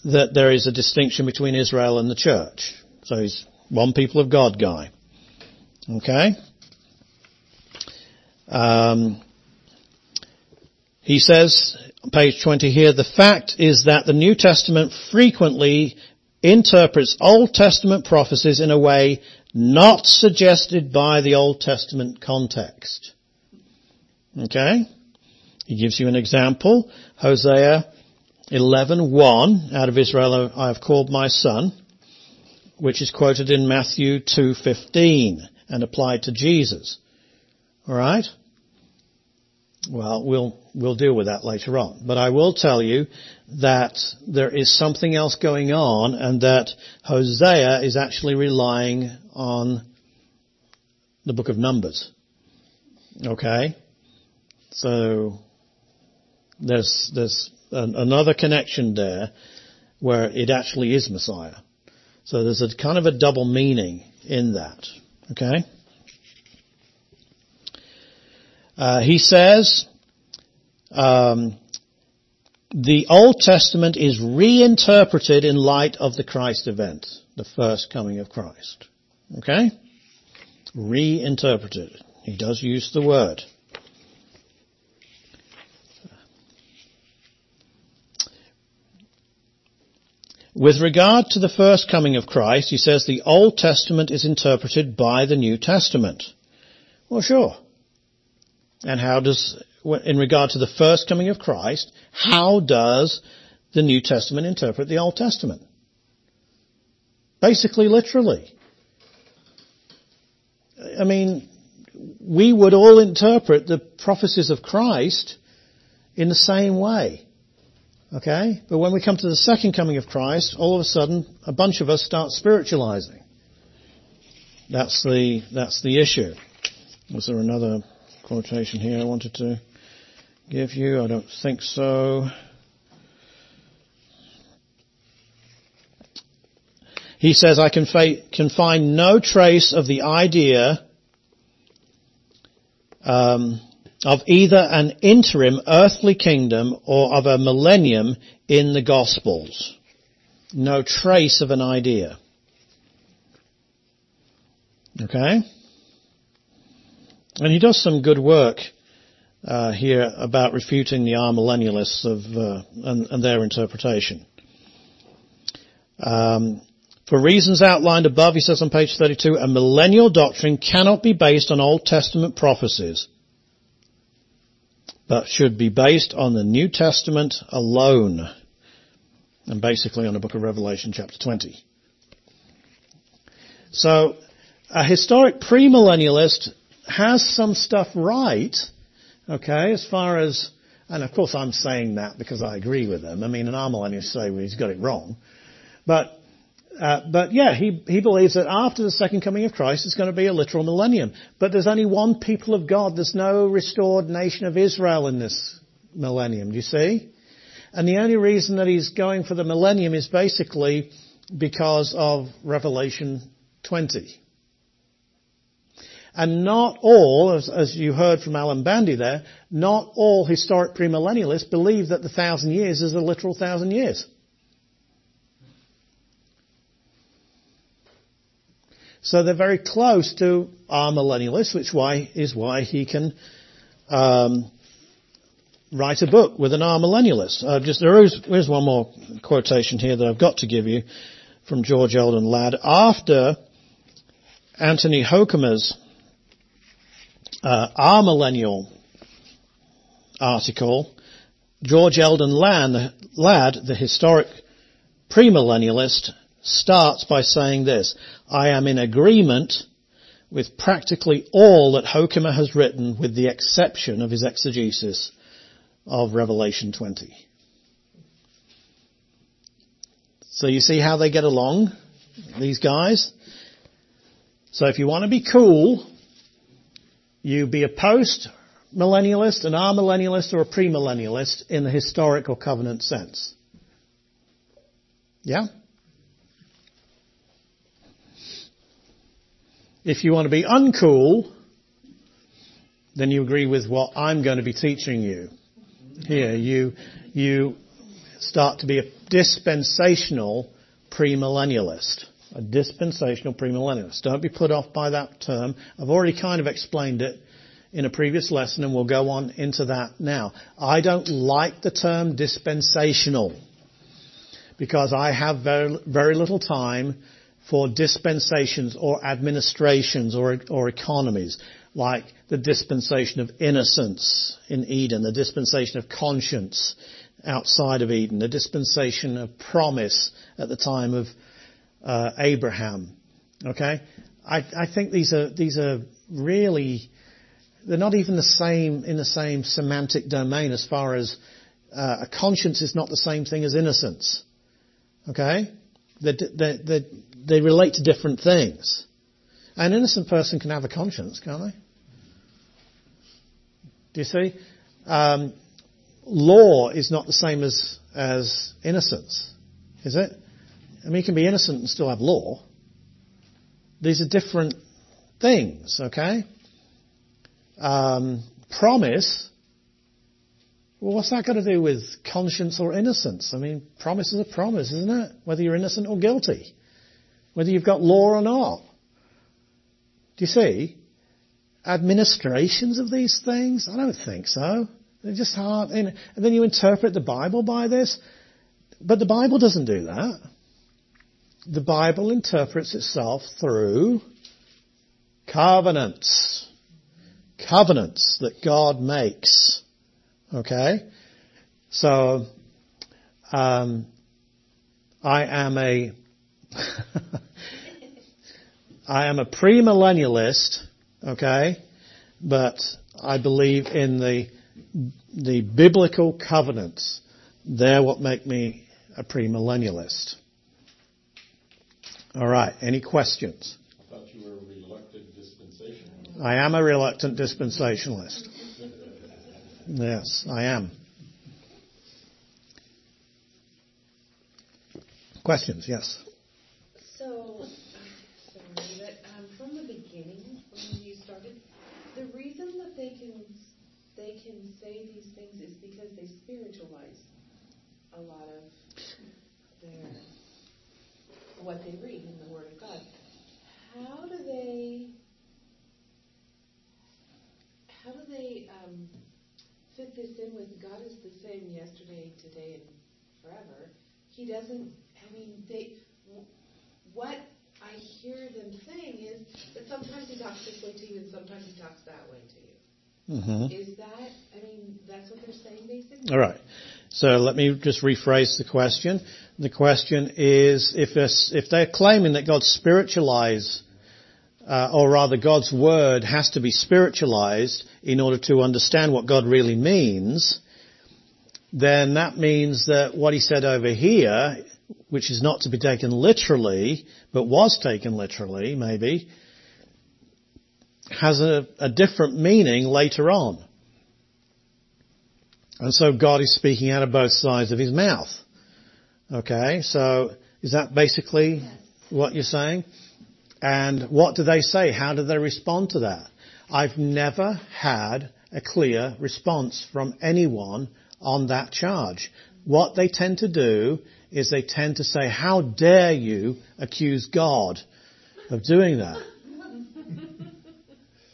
that there is a distinction between Israel and the church. So he's one people of God guy. Okay? Um, he says, page 20 here, the fact is that the New Testament frequently interprets Old Testament prophecies in a way not suggested by the Old Testament context. Okay? He gives you an example. Hosea 11:1 out of Israel I have called my son, which is quoted in Matthew 2:15 and applied to Jesus. All right? Well, we'll we'll deal with that later on. But I will tell you that there is something else going on and that Hosea is actually relying on the book of Numbers. Okay? So there's there's an, another connection there where it actually is Messiah. So there's a kind of a double meaning in that. Okay? Uh, he says, um, the Old Testament is reinterpreted in light of the Christ event, the first coming of Christ. Okay? Reinterpreted. He does use the word. With regard to the first coming of Christ, he says the Old Testament is interpreted by the New Testament. Well, sure. And how does, in regard to the first coming of Christ, how does the New Testament interpret the Old Testament? Basically, literally. I mean, we would all interpret the prophecies of Christ in the same way. Okay? But when we come to the second coming of Christ, all of a sudden, a bunch of us start spiritualizing. That's the, that's the issue. Was there another quotation here I wanted to give you? I don't think so. He says, I can, fa- can find no trace of the idea um, of either an interim earthly kingdom or of a millennium in the Gospels. No trace of an idea. Okay? And he does some good work uh, here about refuting the amillennialists of uh, and, and, their interpretation. Um, for reasons outlined above, he says on page 32, a millennial doctrine cannot be based on Old Testament prophecies but should be based on the New Testament alone. And basically on the book of Revelation chapter 20. So, a historic premillennialist has some stuff right, okay, as far as, and of course I'm saying that because I agree with them. I mean, an amillennialist say well, he's got it wrong. But uh, but yeah, he, he believes that after the second coming of Christ, it's going to be a literal millennium. But there's only one people of God. There's no restored nation of Israel in this millennium. Do you see? And the only reason that he's going for the millennium is basically because of Revelation 20. And not all, as, as, you heard from Alan Bandy there, not all historic premillennialists believe that the thousand years is a literal thousand years. So they're very close to amillennialists, which why, is why he can um, write a book with an amillennialist. Uh, just there is there's one more quotation here that I've got to give you from George Eldon Ladd. After Anthony Hoekema's uh, millennial article, George Eldon Ladd the historic premillennialist, starts by saying this, I am in agreement with practically all that Hoekema has written with the exception of his exegesis of Revelation 20. So you see how they get along, these guys? So if you want to be cool, you be a post millennialist, an amillennialist, or a premillennialist in the historical covenant sense. Yeah? If you want to be uncool, then you agree with what I'm going to be teaching you. Here, you, you start to be a dispensational premillennialist. A dispensational premillennialist. Don't be put off by that term. I've already kind of explained it in a previous lesson and we'll go on into that now. I don't like the term dispensational because I have very, very little time for dispensations or administrations or, or economies, like the dispensation of innocence in Eden, the dispensation of conscience outside of Eden, the dispensation of promise at the time of uh, Abraham. Okay, I, I think these are these are really they're not even the same in the same semantic domain as far as uh, a conscience is not the same thing as innocence. Okay, they, they, they, they relate to different things. An innocent person can have a conscience, can't they? Do you see? Um, law is not the same as as innocence, is it? I mean, you can be innocent and still have law. These are different things, okay? Um, promise. Well, what's that got to do with conscience or innocence? I mean, promise is a promise, isn't it? Whether you're innocent or guilty whether you've got law or not. Do you see? Administrations of these things? I don't think so. They're just hard. And then you interpret the Bible by this. But the Bible doesn't do that. The Bible interprets itself through covenants. Covenants that God makes. Okay? So, um, I am a I am a premillennialist, okay, but I believe in the the biblical covenants. They're what make me a premillennialist. All right. Any questions? I thought you were a reluctant dispensationalist. I am a reluctant dispensationalist. Yes, I am. Questions? Yes. A lot of their what they read in the Word of God. How do they how do they um, fit this in with God is the same yesterday, today, and forever? He doesn't. I mean, they what I hear them saying is that sometimes he talks this way to you and sometimes he talks that way to you. Mm-hmm. Is that, I mean, that's what they're saying basically? All right. So let me just rephrase the question. The question is if, if they're claiming that God spiritualized, uh, or rather God's word has to be spiritualized in order to understand what God really means, then that means that what he said over here which is not to be taken literally, but was taken literally, maybe, has a, a different meaning later on. And so God is speaking out of both sides of his mouth. Okay, so is that basically what you're saying? And what do they say? How do they respond to that? I've never had a clear response from anyone on that charge. What they tend to do is they tend to say, how dare you accuse God of doing that?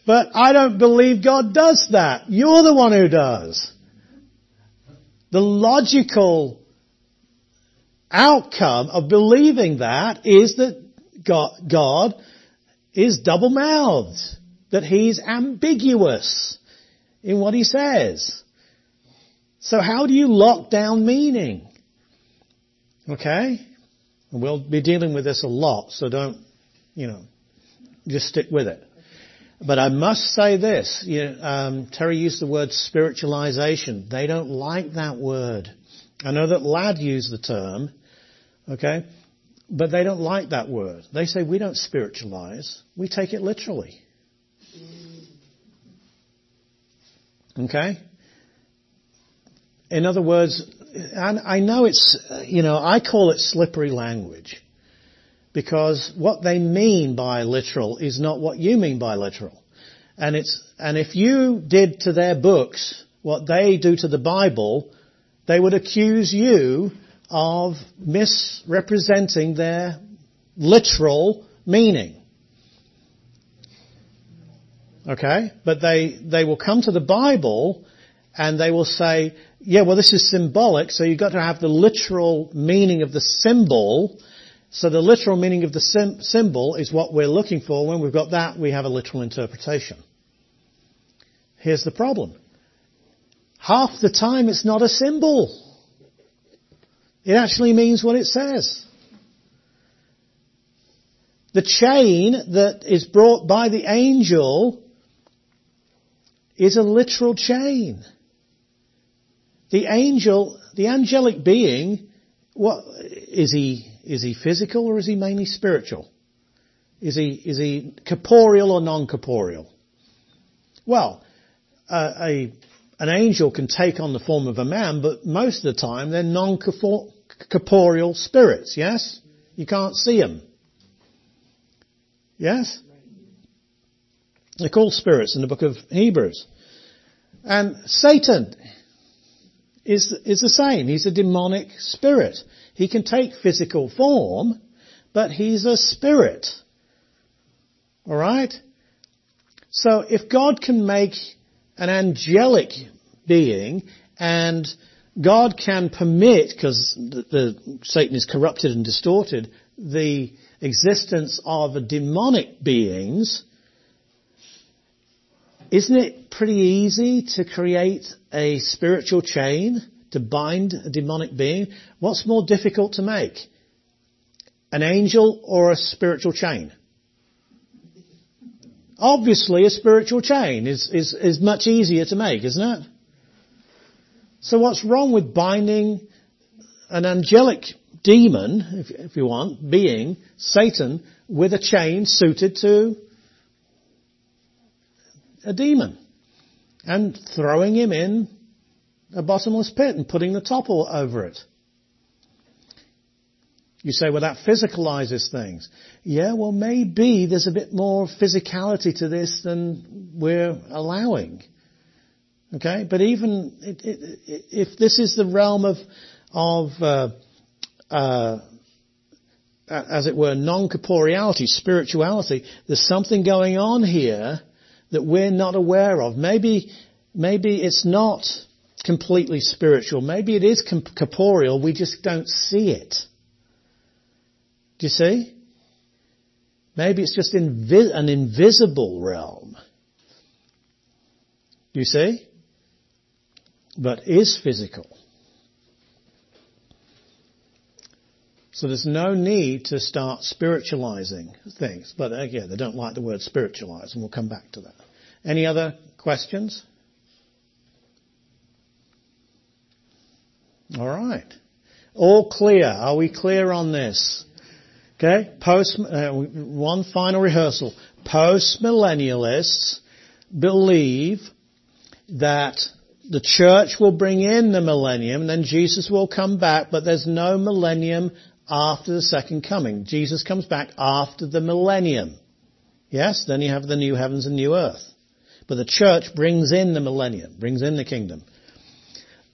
But I don't believe God does that. You're the one who does. The logical outcome of believing that is that God, is double-mouthed. That He's ambiguous in what He says. So how do you lock down meaning? Okay? And we'll be dealing with this a lot, so don't, you know, just stick with it. But I must say this, you know, um, Terry used the word spiritualization. They don't like that word. I know that Ladd used the term, okay? But they don't like that word. They say we don't spiritualize, we take it literally. Okay? In other words, and I know it's, you know, I call it slippery language. Because what they mean by literal is not what you mean by literal. And it's, and if you did to their books what they do to the Bible, they would accuse you of misrepresenting their literal meaning. Okay? But they, they will come to the Bible and they will say, yeah, well this is symbolic, so you've got to have the literal meaning of the symbol. So the literal meaning of the sim- symbol is what we're looking for. When we've got that, we have a literal interpretation. Here's the problem. Half the time it's not a symbol. It actually means what it says. The chain that is brought by the angel is a literal chain. The angel, the angelic being, what, is he, is he physical or is he mainly spiritual? Is he, is he corporeal or non-corporeal? Well, uh, a, an angel can take on the form of a man, but most of the time they're non-corporeal spirits, yes? You can't see them. Yes? They're called spirits in the book of Hebrews. And Satan is, is the same. He's a demonic spirit. He can take physical form, but he's a spirit. Alright? So if God can make an angelic being and God can permit, because Satan is corrupted and distorted, the existence of demonic beings, isn't it pretty easy to create a spiritual chain to bind a demonic being? What's more difficult to make? An angel or a spiritual chain? Obviously a spiritual chain is, is, is much easier to make, isn't it? So what's wrong with binding an angelic demon, if, if you want, being, Satan, with a chain suited to a demon and throwing him in a bottomless pit and putting the topple over it. You say, well, that physicalizes things. Yeah, well, maybe there's a bit more physicality to this than we're allowing. Okay, but even it, it, if this is the realm of of uh, uh, as it were non-corporeality, spirituality, there's something going on here that we're not aware of. Maybe maybe it's not completely spiritual. Maybe it is corporeal. We just don't see it. Do you see? Maybe it's just invi- an invisible realm. Do you see? But is physical. So there's no need to start spiritualizing things. But uh, again, they don't like the word spiritualize, and we'll come back to that. Any other questions? All right. All clear. Are we clear on this? Okay. Post, uh, one final rehearsal. Post millennialists believe that the church will bring in the millennium, and then Jesus will come back, but there's no millennium after the second coming. Jesus comes back after the millennium. Yes, then you have the new heavens and new earth. But the church brings in the millennium, brings in the kingdom.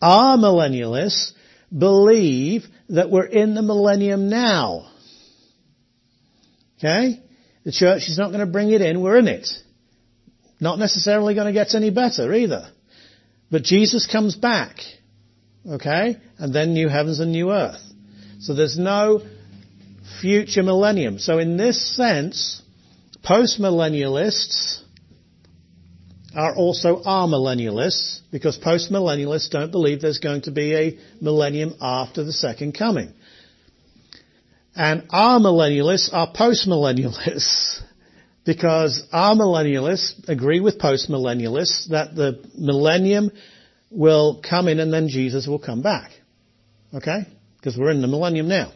Amillennialists believe that we're in the millennium now. Okay? The church is not going to bring it in, we're in it. Not necessarily going to get any better either. But Jesus comes back. Okay? And then new heavens and new earth. So there's no future millennium. So in this sense, postmillennialists are also amillennialists because postmillennialists don't believe there's going to be a millennium after the second coming. And amillennialists are postmillennialists because amillennialists agree with postmillennialists that the millennium will come in and then Jesus will come back. Okay? Because we're in the millennium now.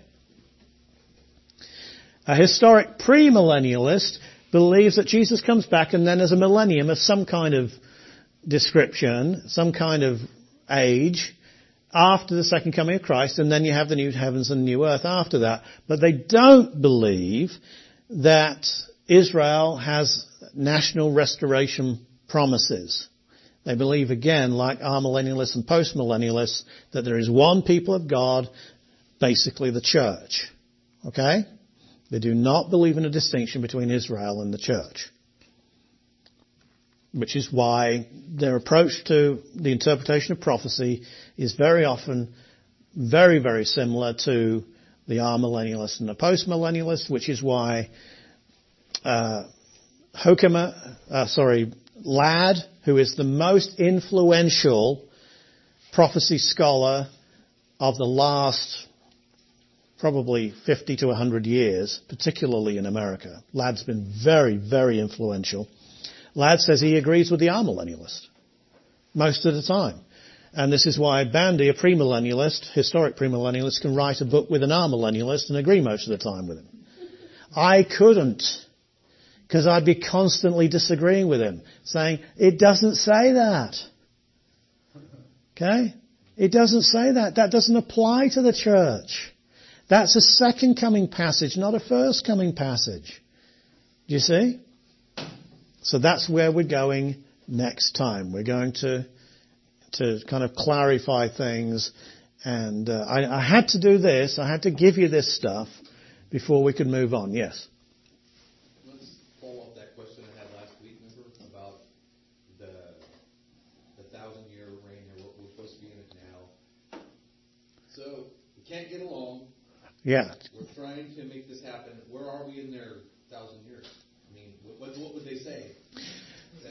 A historic premillennialist believes that Jesus comes back and then there's a millennium of some kind of description, some kind of age after the second coming of Christ and then you have the new heavens and new earth after that. But they don't believe that Israel has national restoration promises. They believe again, like amillennialists and postmillennialists, that there is one people of God, basically the church. Okay? They do not believe in a distinction between Israel and the church. Which is why their approach to the interpretation of prophecy is very often very, very similar to the amillennialist and the postmillennialist, which is why uh, Hoekema, uh, sorry, Ladd, who is the most influential prophecy scholar of the last probably 50 to 100 years, particularly in America. Ladd's been very, very influential. Ladd says he agrees with the amillennialist most of the time. And this is why Bandy, a premillennialist, historic premillennialist, can write a book with an amillennialist and agree most of the time with him. I couldn't. Because I'd be constantly disagreeing with him, saying, it doesn't say that. Okay? It doesn't say that. That doesn't apply to the church. That's a second coming passage, not a first coming passage. Do you see? So that's where we're going next time. We're going to to kind of clarify things, and uh, I, I had to do this. I had to give you this stuff before we could move on. Yes. Let's follow up that question I had last week, remember, about the the thousand year reign here. We're supposed to be in it now. So we can't get along. Yeah. We're trying to make this happen. Where are we in their thousand years? I mean, what, what would they say?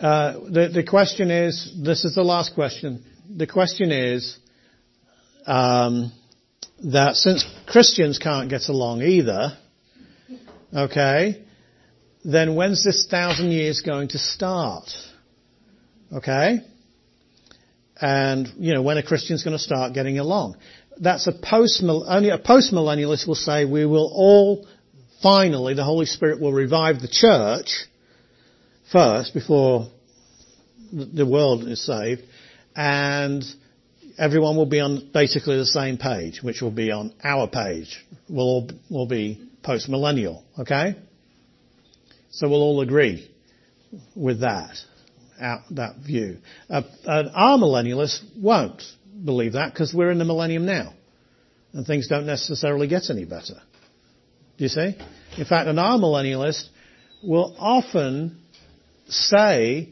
Uh, the, the question is, this is the last question. The question is um, that since Christians can't get along either, okay, then when's this thousand years going to start? Okay? And, you know, when are Christians going to start getting along? that's a post, only a post-millennialist will say we will all, finally, the Holy Spirit will revive the church first before the world is saved and everyone will be on basically the same page, which will be on our page. We'll all, will be post-millennial, okay? So we'll all agree with that, that view. Uh, an amillennialist won't believe that because we're in the millennium now. And things don't necessarily get any better. Do you see? In fact, an amillennialist will often say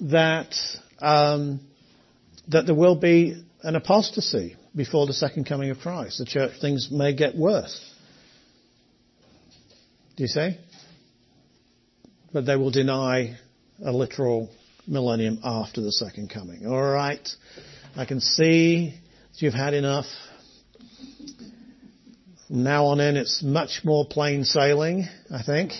that um, that there will be an apostasy before the second coming of Christ. The church things may get worse. Do you see? But they will deny a literal millennium after the second coming. All right. I can see that you've had enough. From now on in, it's much more plain sailing, I think.